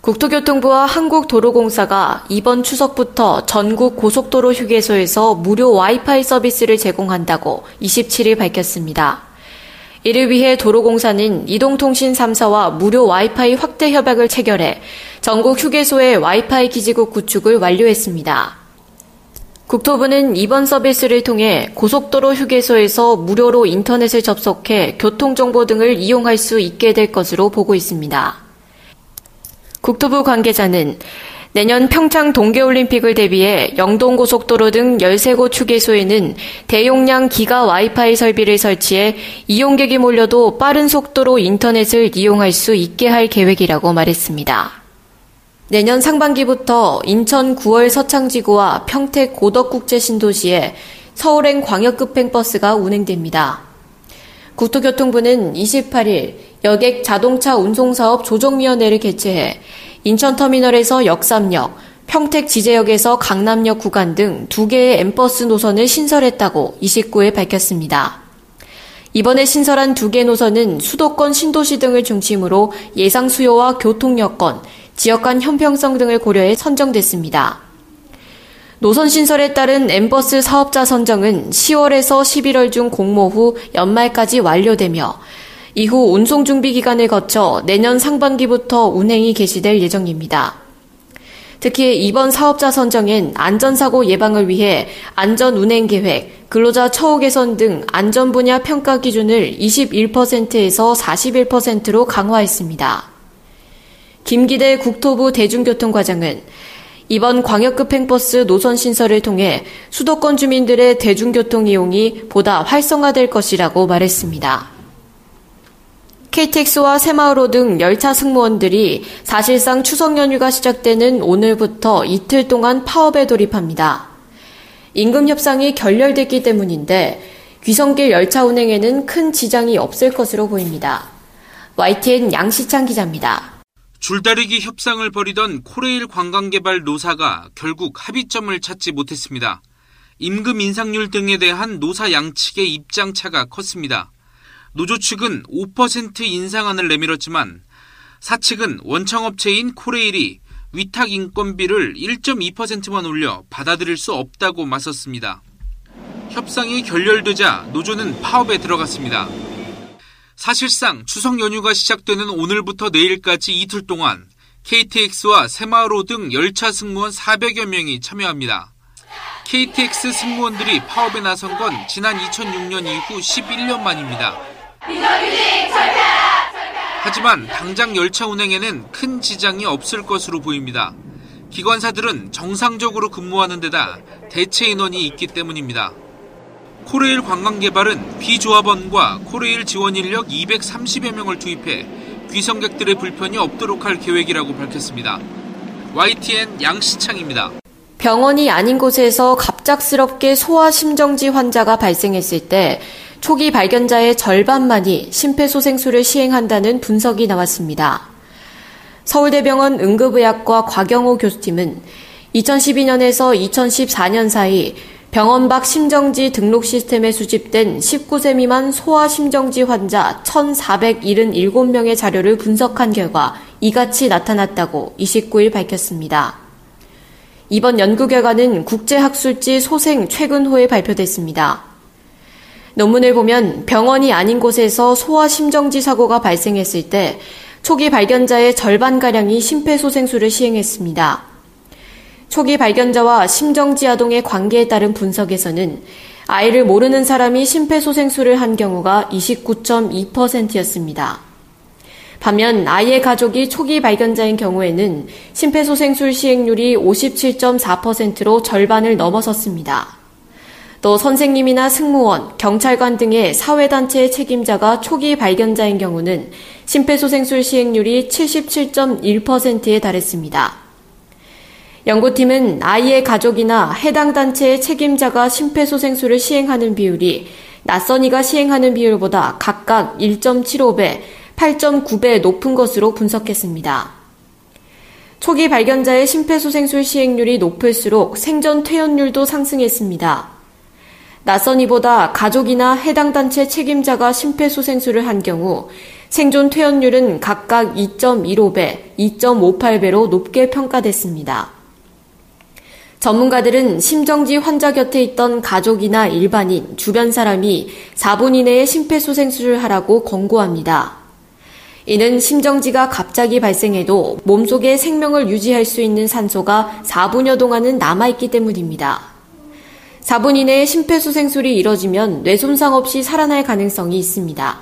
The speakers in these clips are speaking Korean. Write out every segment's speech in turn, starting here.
국토교통부와 한국도로공사가 이번 추석부터 전국 고속도로 휴게소에서 무료 와이파이 서비스를 제공한다고 27일 밝혔습니다. 이를 위해 도로공사는 이동통신 3사와 무료 와이파이 확대 협약을 체결해 전국 휴게소의 와이파이 기지국 구축을 완료했습니다. 국토부는 이번 서비스를 통해 고속도로 휴게소에서 무료로 인터넷을 접속해 교통정보 등을 이용할 수 있게 될 것으로 보고 있습니다. 국토부 관계자는 내년 평창 동계올림픽을 대비해 영동고속도로 등 13곳 휴게소에는 대용량 기가 와이파이 설비를 설치해 이용객이 몰려도 빠른 속도로 인터넷을 이용할 수 있게 할 계획이라고 말했습니다. 내년 상반기부터 인천 9월 서창지구와 평택 고덕국제신도시에 서울행 광역급행 버스가 운행됩니다. 국토교통부는 28일 여객 자동차 운송사업 조정위원회를 개최해 인천터미널에서 역삼역, 평택 지제역에서 강남역 구간 등 두 개의 M버스 노선을 신설했다고 29일 밝혔습니다. 이번에 신설한 두 개 노선은 수도권 신도시 등을 중심으로 예상 수요와 교통 여건, 지역 간 형평성 등을 고려해 선정됐습니다. 노선 신설에 따른 M버스 사업자 선정은 10월에서 11월 중 공모 후 연말까지 완료되며 이후 운송 준비 기간을 거쳐 내년 상반기부터 운행이 개시될 예정입니다. 특히 이번 사업자 선정엔 안전사고 예방을 위해 안전 운행 계획, 근로자 처우 개선 등 안전 분야 평가 기준을 21%에서 41%로 강화했습니다. 김기대 국토부 대중교통과장은 이번 광역급행버스 노선 신설을 통해 수도권 주민들의 대중교통 이용이 보다 활성화될 것이라고 말했습니다. KTX와 새마을호 등 열차 승무원들이 사실상 추석 연휴가 시작되는 오늘부터 이틀 동안 파업에 돌입합니다. 임금 협상이 결렬됐기 때문인데 귀성길 열차 운행에는 큰 지장이 없을 것으로 보입니다. YTN 양시창 기자입니다. 줄다리기 협상을 벌이던 코레일 관광개발 노사가 결국 합의점을 찾지 못했습니다. 임금 인상률 등에 대한 노사 양측의 입장차가 컸습니다. 노조 측은 5% 인상안을 내밀었지만 사측은 원청업체인 코레일이 위탁 인건비를 1.2%만 올려 받아들일 수 없다고 맞섰습니다. 협상이 결렬되자 노조는 파업에 들어갔습니다. 사실상 추석 연휴가 시작되는 오늘부터 내일까지 이틀 동안 KTX와 새마을호 등 열차 승무원 400여 명이 참여합니다. KTX 승무원들이 파업에 나선 건 지난 2006년 이후 11년 만입니다. 하지만 당장 열차 운행에는 큰 지장이 없을 것으로 보입니다. 기관사들은 정상적으로 근무하는 데다 대체 인원이 있기 때문입니다. 코레일 관광개발은 비조합원과 코레일 지원 인력 230여 명을 투입해 귀성객들의 불편이 없도록 할 계획이라고 밝혔습니다. YTN 양시창입니다. 병원이 아닌 곳에서 갑작스럽게 소아심정지 환자가 발생했을 때 초기 발견자의 절반만이 심폐소생술을 시행한다는 분석이 나왔습니다. 서울대병원 응급의학과 곽영호 교수팀은 2012년에서 2014년 사이 병원 밖 심정지 등록 시스템에 수집된 19세 미만 소아 심정지 환자 1,477명의 자료를 분석한 결과 이같이 나타났다고 29일 밝혔습니다. 이번 연구 결과는 국제학술지 소생 최근호에 발표됐습니다. 논문을 보면 병원이 아닌 곳에서 소아심정지 사고가 발생했을 때 초기 발견자의 절반가량이 심폐소생술을 시행했습니다. 초기 발견자와 심정지 아동의 관계에 따른 분석에서는 아이를 모르는 사람이 심폐소생술을 한 경우가 29.2%였습니다. 반면 아이의 가족이 초기 발견자인 경우에는 심폐소생술 시행률이 57.4%로 절반을 넘어섰습니다. 또 선생님이나 승무원, 경찰관 등의 사회단체의 책임자가 초기 발견자인 경우는 심폐소생술 시행률이 77.1%에 달했습니다. 연구팀은 아이의 가족이나 해당 단체의 책임자가 심폐소생술을 시행하는 비율이 낯선이가 시행하는 비율보다 각각 1.75배, 8.9배 높은 것으로 분석했습니다. 초기 발견자의 심폐소생술 시행률이 높을수록 생전 퇴원율도 상승했습니다. 낯선 이보다 가족이나 해당 단체 책임자가 심폐소생술을 한 경우 생존 퇴원율은 각각 2.15배, 2.58배로 높게 평가됐습니다. 전문가들은 심정지 환자 곁에 있던 가족이나 일반인, 주변 사람이 4분 이내에 심폐소생술을 하라고 권고합니다. 이는 심정지가 갑자기 발생해도 몸속에 생명을 유지할 수 있는 산소가 4분여 동안은 남아있기 때문입니다. 4분 이내에 심폐소생술이 이뤄지면 뇌 손상 없이 살아날 가능성이 있습니다.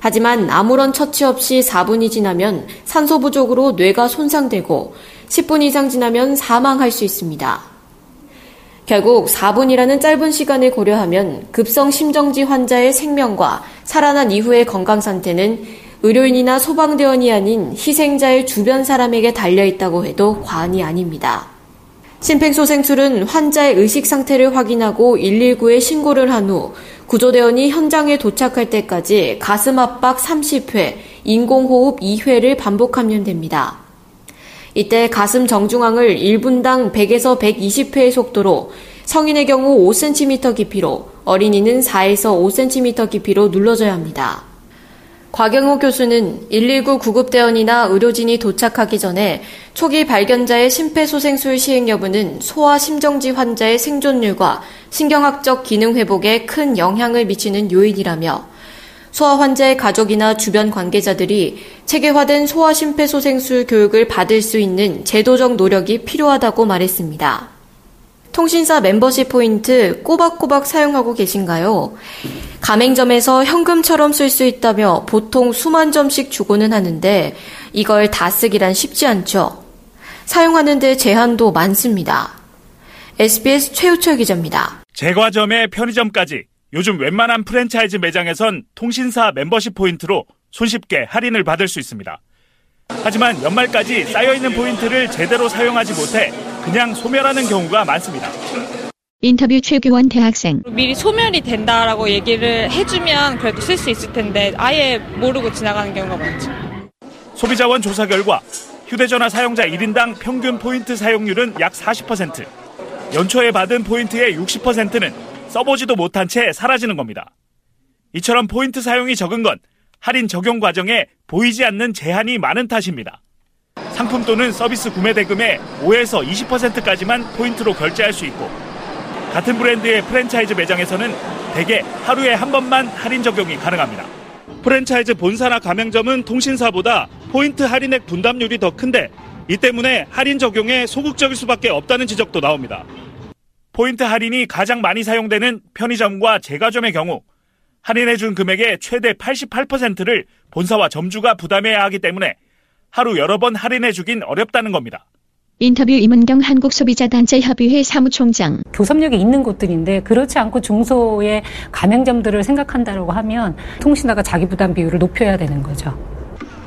하지만 아무런 처치 없이 4분이 지나면 산소 부족으로 뇌가 손상되고 10분 이상 지나면 사망할 수 있습니다. 결국 4분이라는 짧은 시간을 고려하면 급성 심정지 환자의 생명과 살아난 이후의 건강 상태는 의료인이나 소방대원이 아닌 희생자의 주변 사람에게 달려 있다고 해도 과언이 아닙니다. 심폐소생술은 환자의 의식 상태를 확인하고 119에 신고를 한 후 구조대원이 현장에 도착할 때까지 가슴 압박 30회, 인공호흡 2회를 반복하면 됩니다. 이때 가슴 정중앙을 1분당 100에서 120회의 속도로 성인의 경우 5cm 깊이로 어린이는 4에서 5cm 깊이로 눌러줘야 합니다. 곽영호 교수는 119 구급대원이나 의료진이 도착하기 전에 초기 발견자의 심폐소생술 시행 여부는 소아 심정지 환자의 생존율과 신경학적 기능 회복에 큰 영향을 미치는 요인이라며 소아 환자의 가족이나 주변 관계자들이 체계화된 소아 심폐소생술 교육을 받을 수 있는 제도적 노력이 필요하다고 말했습니다. 통신사 멤버십 포인트 꼬박꼬박 사용하고 계신가요? 가맹점에서 현금처럼 쓸 수 있다며 보통 수만 점씩 주고는 하는데 이걸 다 쓰기란 쉽지 않죠. 사용하는데 제한도 많습니다. SBS 최우철 기자입니다. 제과점에 편의점까지 요즘 웬만한 프랜차이즈 매장에선 통신사 멤버십 포인트로 손쉽게 할인을 받을 수 있습니다. 하지만 연말까지 쌓여있는 포인트를 제대로 사용하지 못해 그냥 소멸하는 경우가 많습니다. 인터뷰 최규원 대학생. 미리 소멸이 된다라고 얘기를 해주면 그래도 쓸 수 있을 텐데 아예 모르고 지나가는 경우가 많죠. 소비자원 조사 결과 휴대전화 사용자 1인당 평균 포인트 사용률은 약 40%. 연초에 받은 포인트의 60%는 써보지도 못한 채 사라지는 겁니다. 이처럼 포인트 사용이 적은 건 할인 적용 과정에 보이지 않는 제한이 많은 탓입니다. 상품 또는 서비스 구매 대금의 5에서 20%까지만 포인트로 결제할 수 있고 같은 브랜드의 프랜차이즈 매장에서는 대개 하루에 한 번만 할인 적용이 가능합니다. 프랜차이즈 본사나 가맹점은 통신사보다 포인트 할인액 분담률이 더 큰데 이 때문에 할인 적용에 소극적일 수밖에 없다는 지적도 나옵니다. 포인트 할인이 가장 많이 사용되는 편의점과 제과점의 경우 할인해준 금액의 최대 88%를 본사와 점주가 부담해야 하기 때문에 하루 여러 번 할인해주긴 어렵다는 겁니다. 인터뷰 임은경 한국소비자단체협의회 사무총장. 교섭력이 있는 곳들인데 그렇지 않고 중소의 가맹점들을 생각한다고 하면 통신사가 자기 부담 비율을 높여야 되는 거죠.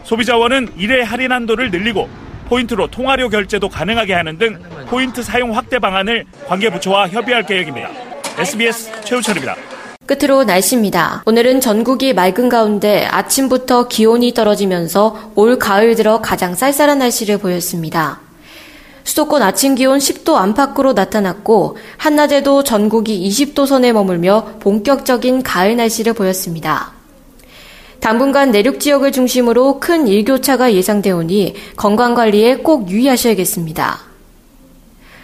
소비자원은 일회 할인 한도를 늘리고 포인트로 통화료 결제도 가능하게 하는 등 포인트 사용 확대 방안을 관계부처와 협의할 계획입니다. SBS 최우철입니다. 끝으로 날씨입니다. 오늘은 전국이 맑은 가운데 아침부터 기온이 떨어지면서 올 가을 들어 가장 쌀쌀한 날씨를 보였습니다. 수도권 아침 기온 10도 안팎으로 나타났고 한낮에도 전국이 20도 선에 머물며 본격적인 가을 날씨를 보였습니다. 당분간 내륙 지역을 중심으로 큰 일교차가 예상되어 오니 건강 관리에 꼭 유의하셔야겠습니다.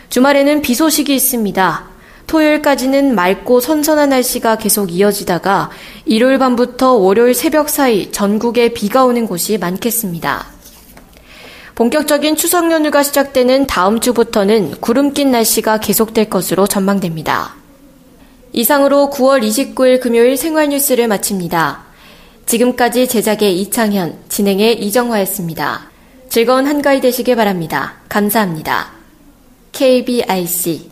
주말에는 비 소식이 있습니다. 토요일까지는 맑고 선선한 날씨가 계속 이어지다가 일요일 밤부터 월요일 새벽 사이 전국에 비가 오는 곳이 많겠습니다. 본격적인 추석 연휴가 시작되는 다음 주부터는 구름 낀 날씨가 계속될 것으로 전망됩니다. 이상으로 9월 29일 금요일 생활 뉴스를 마칩니다. 지금까지 제작의 이창현, 진행의 이정화였습니다. 즐거운 한가위 되시길 바랍니다. 감사합니다. KBIC